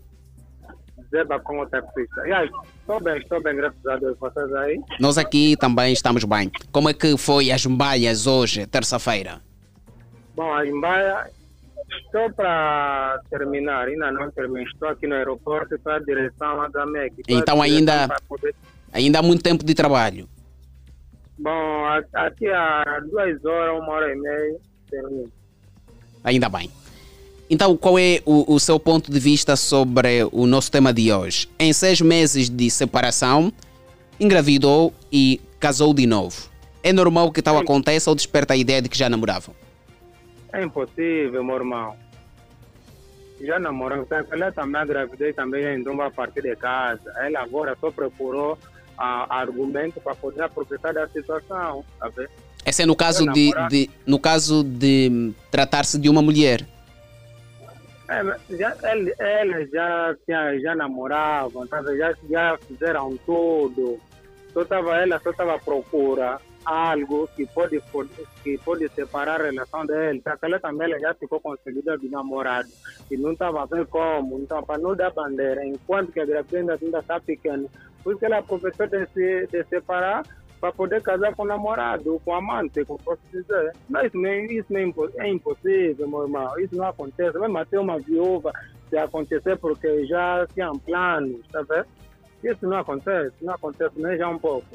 José Bacon, taxista. E aí, estou bem, estou bem, graças a Deus. Vocês aí? Nós aqui também estamos bem. Como é que foi as mbaias hoje, terça-feira? Bom, a Imbaia, estou para terminar, ainda não terminei. Estou aqui no aeroporto, estou a direção a Gamec. Então ainda- para poder- Ainda há muito tempo de trabalho. Bom, aqui a duas horas, uma hora e meia, termino. Ainda bem. Então, qual é o, o seu ponto de vista sobre o nosso tema de hoje? Em seis meses de separação, engravidou e casou de novo. É normal que tal aconteça ou desperta a ideia de que já namoravam? É impossível, meu irmão. Já namoramos, ela também gravidez também já entrou a partir de casa. Ela agora só procurou ah, argumento para poder aproveitar da situação, tá vendo? Esse é no caso Já de, de- no caso de tratar-se de uma mulher. É, já, ele- eles já, tinha, já namoravam, tá já, já fizeram tudo. Só tava, ela só estava à procura algo que pode, que pode separar a relação dele. Tá? Ela também ela já ficou com seguida do namorado. E não estava vendo como, então para não dar bandeira, enquanto que a gravidez ainda está pequena. Por isso ela aproveitou de se de separar para poder casar com o namorado, com o amante, como posso dizer. Mas isso, não é- isso não é, impo- impossível, meu irmão. Isso não acontece. Mesmo até uma viúva, se acontecer porque já tinham planos, tá vendo? Isso não acontece, não acontece nem já um pouco.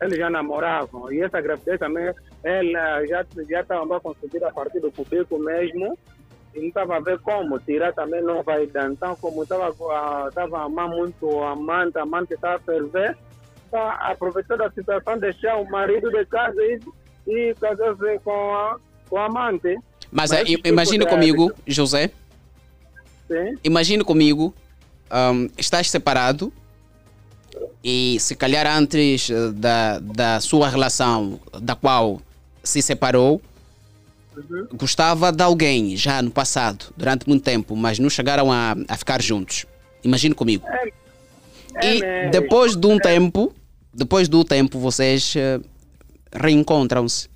Eles já namoravam. E essa gravidez também, ela já já estava conseguida a partir do público mesmo. E não estava a ver como tirar também não vai dar. Então, como estava estava amando muito o amante, a amante estava a ferver, tá aproveitando a situação, deixar o marido de casa e, e casar-se com a, com a amante. Mas, Mas eh, tipo imagine de comigo, José, Sim. imagine comigo, hum, estás separado e se calhar antes eh, da, da sua relação, da qual se separou, Uhum. gostava de alguém já no passado, durante muito tempo, mas não chegaram a, a ficar juntos. Imagine comigo. E É, depois de um tempo, depois do tempo, vocês eh, reencontram-se.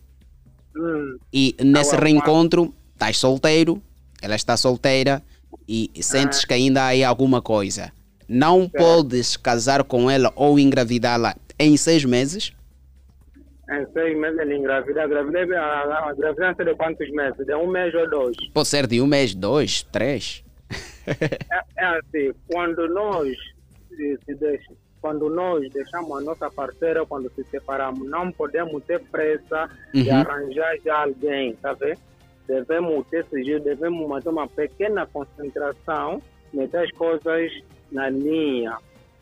Hum. E nesse Agora, reencontro, estás solteiro, ela está solteira e sentes que ainda há aí alguma coisa. Não podes casar com ela ou engravidá-la em seis meses? Em seis meses ele engravida. A gravidez, a, a gravidez é de quantos meses? De um mês ou dois? Pode ser de um mês, dois, três. É, é assim, quando nós se, se deixa, quando nós deixamos a nossa parceira, quando se separamos, não podemos ter pressa de Uhum. arranjar já alguém, tá vendo? Devemos ter sigilo, devemos manter uma pequena concentração, meter as coisas na linha,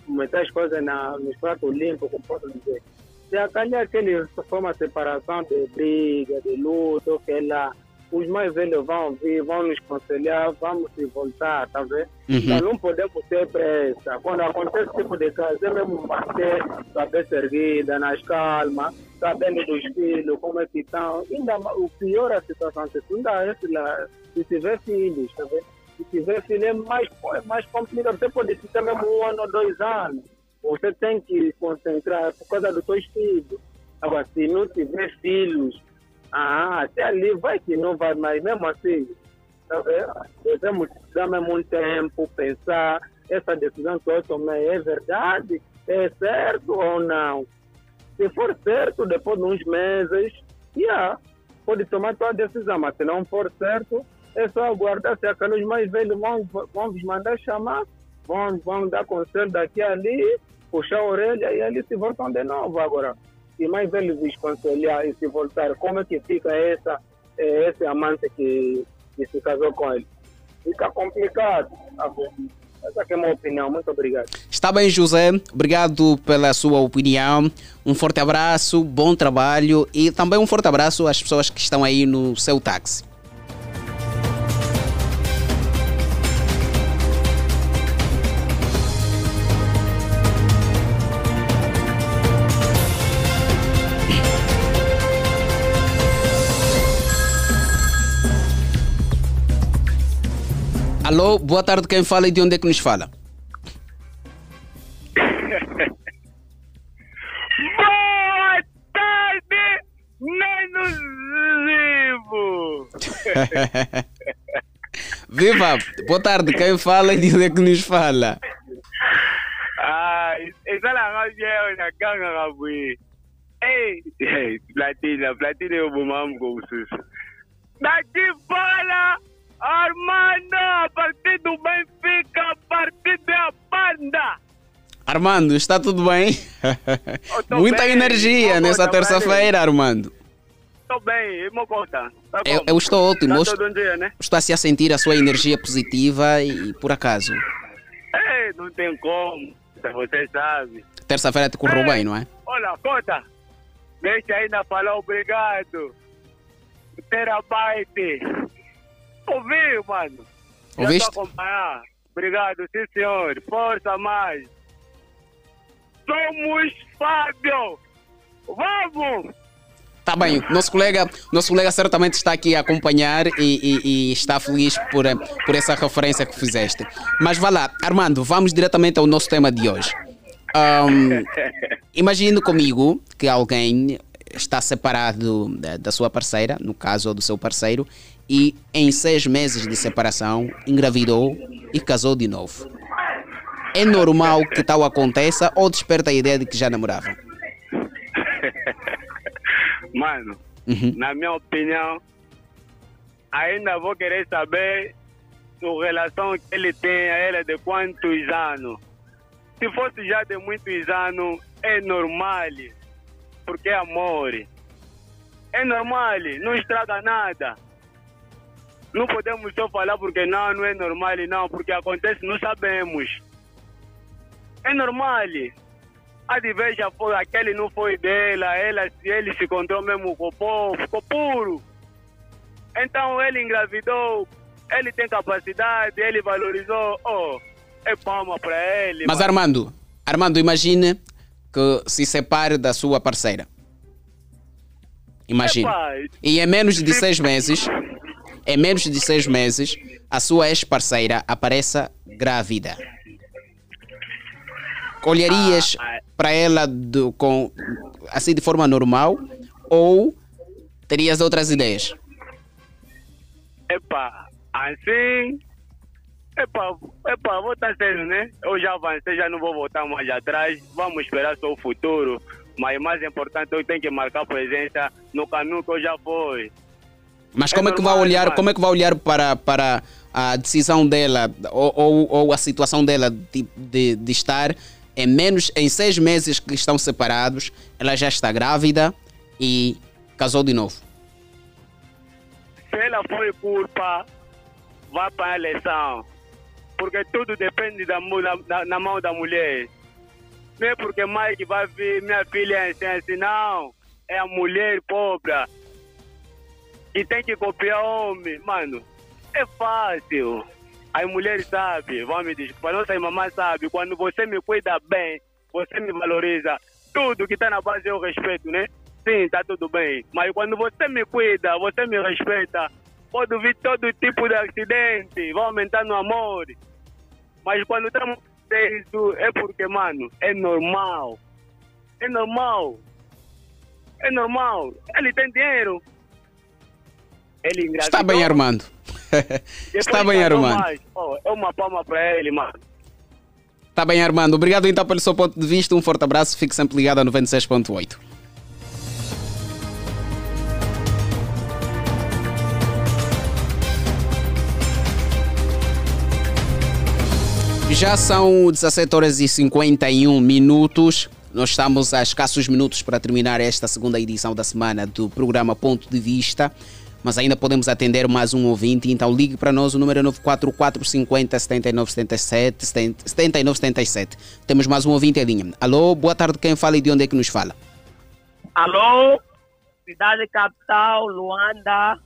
meter as coisas na, nos pratos limpos, como posso dizer. Se a calhar que ele for uma separação de briga, de luta, que lá, os mais velhos vão vir, vão nos aconselhar, vamos se voltar, tá vendo? Uhum. Não podemos ter pressa. Quando acontece esse tipo de caso, é mesmo manter cabeça erguida, nas calmas, sabendo dos filhos, como é que estão. Ainda o pior a situação, se ainda é, se tiver filhos, tá vendo? Se tiver filho é mais, é mais complicado. Você pode ficar mesmo um ano ou dois anos. Você tem que concentrar por causa dos seus filhos. Agora, se não tiver filhos, ah, até ali vai que não vai, mas mesmo assim, tá devemos dar mesmo um tempo, pensar, essa decisão que eu tomei é verdade, é certo ou não. Se for certo, depois de uns meses, yeah, pode tomar tua decisão, mas se não for certo, é só aguardar se aqueles mais velhos vão, vão vos mandar chamar, vão, vão dar conselho daqui a ali, puxar a orelha e ali se voltam de novo agora. Se mais velhos vos aconselhar e se voltar, como é que fica essa, eh, esse amante que, que se casou com ele? Fica complicado. tá? Essa é a minha opinião. Muito obrigado. Está bem, José. Obrigado pela sua opinião. Um forte abraço, bom trabalho e também um forte abraço às pessoas que estão aí no seu táxi. Alô, boa tarde. Quem fala e de onde é que nos fala? Boa tarde, menos vivo! Viva! Boa tarde. Quem fala e de onde é que nos fala? Ah, esa la radio kabui. Ei, platina, platina eu vou mamar Armando, a partir do Benfica, a partir da banda. Armando, está tudo bem? Muita bem, energia nessa terça-feira, Armando. Tô bem, e me conta. Tá Eu, eu estou ótimo. Tá Eu todo um dia, né? Estou a se a sentir a sua energia positiva e, por acaso, Ei, não tem como. Você sabe. terça-feira te correu bem, não é? Olha, conta. Deixa ainda falar obrigado. Terabyte. Ouviu, mano? Ouviste? acompanhar. Obrigado, sim senhor. Força mais. Somos Fábio. Vamos! Tá bem, nosso colega, nosso colega certamente está aqui a acompanhar e, e- e está feliz por, por essa referência que fizeste. Mas vá lá, Armando, vamos diretamente ao nosso tema de hoje. Ahm, imagine comigo que alguém está separado da, da sua parceira, no caso do seu parceiro, e em seis meses de separação engravidou e casou de novo. É normal que tal aconteça ou desperta a ideia de que já namoravam? Mano, Uhum. na minha opinião, ainda vou querer saber a relação que ele tem a ela de quantos anos. Se fosse já de muitos anos, é normal, porque é amor. É normal, não estraga nada. Não podemos só falar porque não, não é normal, não, porque acontece, não sabemos. É normal. A já foi, aquele não foi dela, ela, ele se encontrou mesmo com o povo, ficou puro. Então ele engravidou, ele tem capacidade, ele valorizou, oh, é palma para ele. Mas mano. Armando, Armando, imagine que se separe da sua parceira. Imagine. Epá, E em menos de seis meses, em menos de seis meses, a sua ex-parceira apareça grávida. Olharias para ela do- com, assim de forma normal ou terias outras ideias? Epa, assim. Epa, epa, vou estar sério, né? Eu já avancei, já não vou voltar mais atrás. Vamos esperar só o futuro. Mas mais importante, eu tenho que marcar presença no caminho que eu já fui. Mas É como é, que vai normal, olhar, como é que vai olhar para, para a decisão dela ou, ou, ou a situação dela de, de, de estar Em menos, em seis meses que estão separados, ela já está grávida e casou de novo. Se ela foi culpa, vá para a eleição. Porque tudo depende da, da, na mão da mulher. Não é porque mãe que vai vir, minha filha é assim, não. É a mulher pobre. E tem que copiar homem. Mano, é fácil. As mulheres sabem, vão me desculpar, nossa mamãe sabe. Quando você me cuida bem, você me valoriza. Tudo que está na base eu respeito, né? Sim, tá tudo bem. Mas quando você me cuida, você me respeita, pode vir todo tipo de acidente, vai aumentar no amor. Mas quando estamos isso é porque, mano, é normal. É normal. É normal. Ele tem dinheiro. Ele engravidou. Está bem, Armando. Está bem, casou Armando. Oh, é uma palma para ele, mano. Está bem, Armando. Obrigado então pelo seu ponto de vista. Um forte abraço. Fique sempre ligado a 96.8. Já são 17 horas e 51 minutos. Nós estamos a escassos minutos para terminar esta segunda edição da semana do programa Ponto de Vista. Mas ainda podemos atender mais um ouvinte, então ligue para nós o número é 944 50 79 77 79 77. Temos mais um ouvinte em linha. Alô, boa tarde, quem fala e de onde é que nos fala? Alô, cidade capital, Luanda.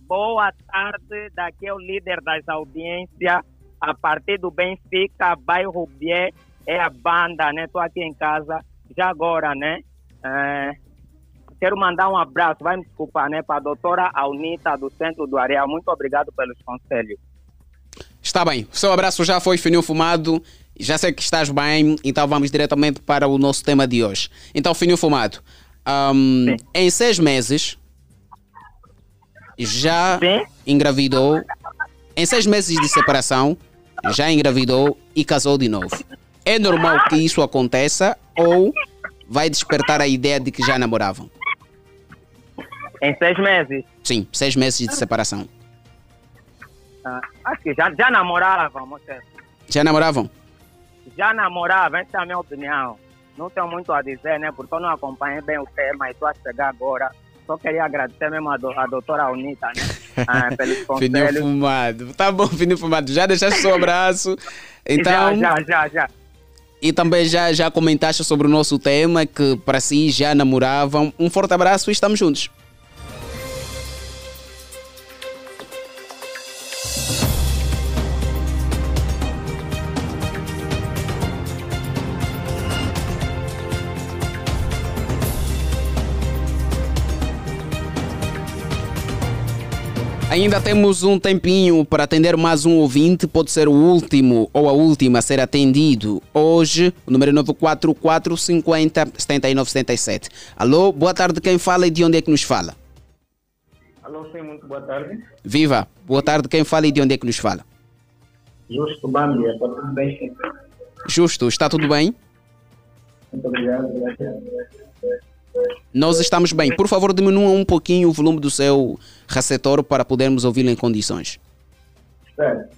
Boa tarde, daqui é o líder das audiências. A partir do Benfica, bairro Bié, é a banda, né? Estou aqui em casa. Já agora, né? É, quero mandar um abraço, vai me desculpar, né? Para a doutora Aunita, do Centro do Areal. Muito obrigado pelos conselhos. Está bem, o seu abraço já foi fininho fumado. Já sei que estás bem, então vamos diretamente para o nosso tema de hoje. Então, fininho fumado. ahm, em seis meses, já engravidou. Em seis meses de separação, já engravidou e casou de novo. É normal que isso aconteça ou vai despertar a ideia de que já namoravam? Em seis meses, Sim, seis meses de separação. ah, acho que já, já namoravam, moça. Já namoravam? já namorava, essa é a minha opinião. Não tenho muito a dizer, né? Porque eu não acompanhei bem o tema e estou a chegar agora. Só queria agradecer mesmo a, do, a doutora Unita, né? Ah, pelos Fininho conselhos. fumado. Tá bom, fininho fumado. Já deixaste seu abraço. Então, Já, já, já, já. E também já, já comentaste sobre o nosso tema, que para si já namoravam. Um forte abraço e estamos juntos. Ainda temos um tempinho para atender mais um ouvinte, pode ser o último ou a última a ser atendido. Hoje, o número é 944 50 79 77. Alô, boa tarde, quem fala e de onde é que nos fala? Alô, sim, muito boa tarde. Viva, boa tarde, quem fala e de onde é que nos fala? Justo Bambia, está tudo bem, sim? Justo, está tudo bem? Muito obrigado. graças. Nós estamos bem. Por favor, diminua um pouquinho o volume do seu receptor para podermos ouvi-lo em condições. Certo,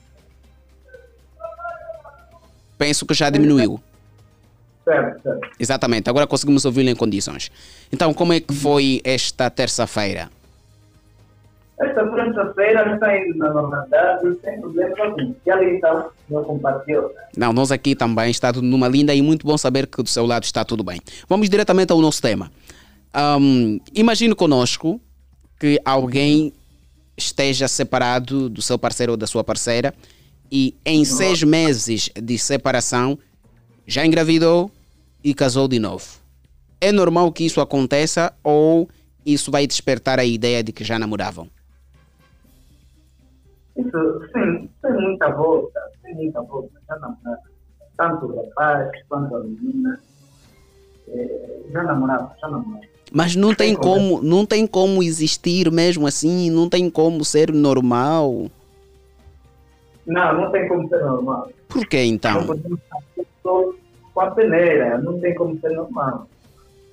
Penso que já diminuiu. certo, certo. Exatamente, agora conseguimos ouvi-lo em condições. Então, como é que foi esta terça-feira? Esta terça-feira está indo na normalidade, sem problema algum. E ali está o meu compatriota. Não, nós aqui também está tudo numa linda e muito bom saber que do seu lado está tudo bem. Vamos diretamente ao nosso tema. Ahm, imagine conosco que alguém esteja separado do seu parceiro ou da sua parceira e em seis meses de separação já engravidou e casou de novo. É normal que isso aconteça ou isso vai despertar a ideia de que já namoravam? Isso, sim, tem muita volta, tem muita volta. Já namorava. Tanto o rapaz quanto a menina. eh, já namorava, já namorava. Mas não tem como, não tem como existir mesmo assim, não tem como ser normal. Não, não tem como ser normal. Por que então? Não com a peneira, não tem como ser normal.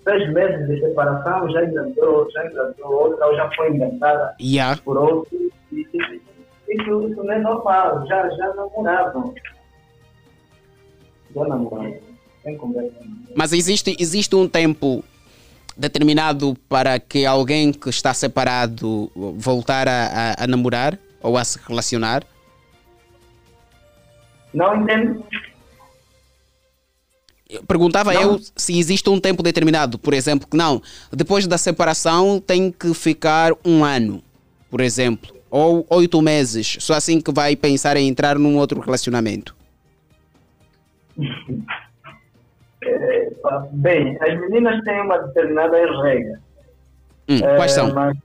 Seis meses de separação, já engravidou, já engravidou outra, ou já foi engravidada Yeah. por outro. E- e- Isso, isso não é normal, já, já namoravam. Já namoravam. sem conversa. Mas existe, existe um tempo determinado para que alguém que está separado voltar a, a, a namorar ou a se relacionar? Não entendo. Perguntava não. eu se existe um tempo determinado, por exemplo, que não, depois da separação tem que ficar um ano, por exemplo, ou oito meses, só assim que vai pensar em entrar num outro relacionamento. É, bem, as meninas têm uma determinada regra. Hum, quais são? mas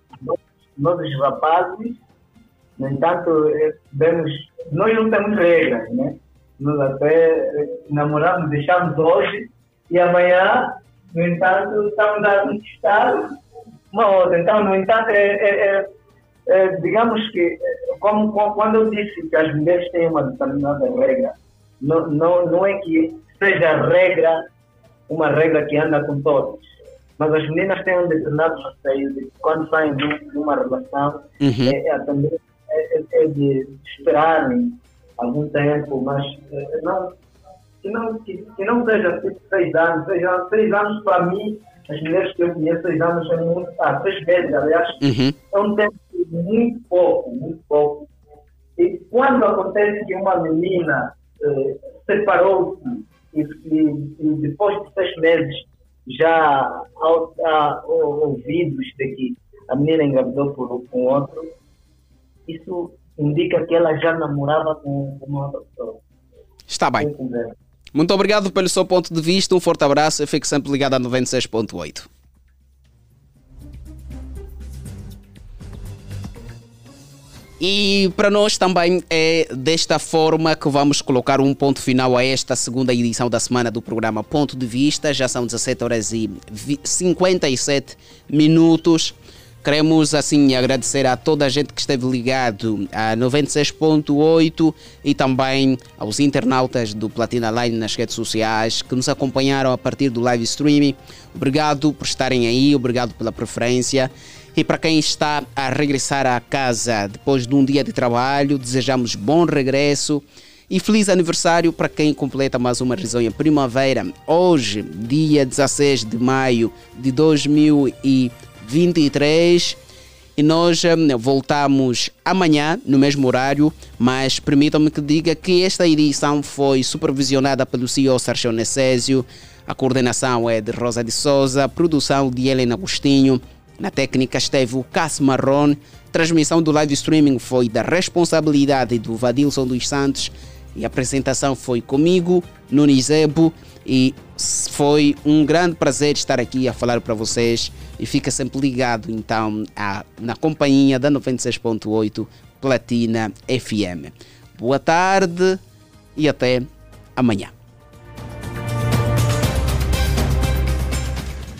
nós, os rapazes, no entanto, é, vemos, nós não temos regras, né? Nós até namoramos, deixamos hoje e amanhã, no entanto, estamos a conquistar uma outra. Então, no entanto, é, é, é, é digamos que, como, quando eu disse que as mulheres têm uma determinada regra, não, não, não é que seja regra, uma regra que anda com todos. Mas as meninas têm um determinado receio de quando saem de uma relação, uhum. é, é, também, é, é, é de esperarem algum tempo, mas é, não, que, não, que, que não seja tipo seis anos. Seja, seis anos para mim, as mulheres que eu conheço, seis anos são muito. Ah, seis meses, aliás, uhum. é um tempo muito pouco, muito pouco. E quando acontece que uma menina eh, separou-se e, e, e, depois de seis meses já há, ouvidos de que a menina engravidou por um outro, isso indica que ela já namorava com, com uma outra pessoa. Está bem. Muito obrigado pelo seu ponto de vista, um forte abraço e fique sempre ligado a 96.8. E para nós também é desta forma que vamos colocar um ponto final a esta segunda edição da semana do programa Ponto de Vista. Já são 17 horas e 57 minutos. Queremos assim agradecer a toda a gente que esteve ligado a 96.8 e também aos internautas do Platina Line nas redes sociais que nos acompanharam a partir do live streaming. Obrigado por estarem aí, obrigado pela preferência. E para quem está a regressar à casa depois de um dia de trabalho, desejamos bom regresso e feliz aniversário para quem completa mais uma risonha primavera. Hoje, dia 16 de maio de 2023. E nós hum, voltamos amanhã no mesmo horário, mas permitam-me que diga que esta edição foi supervisionada pelo CEO Sérgio Necésio, a coordenação é de Rosa de Souza, produção de Helena Agostinho, na técnica esteve o Cássio Marron. Transmissão do live streaming foi da responsabilidade do Vadilson dos Santos e a apresentação foi comigo, Nunizebo, e foi um grande prazer estar aqui a falar para vocês e fica sempre ligado então na companhia da 96.8 Platina FM. Boa tarde e até amanhã.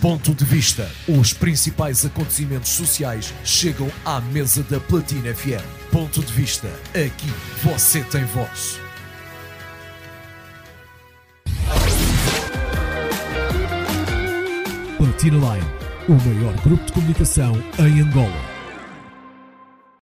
Ponto de vista. Os principais acontecimentos sociais chegam à mesa da Platina FM. Ponto de vista. Aqui você tem voz. Platina Line, o maior grupo de comunicação em Angola.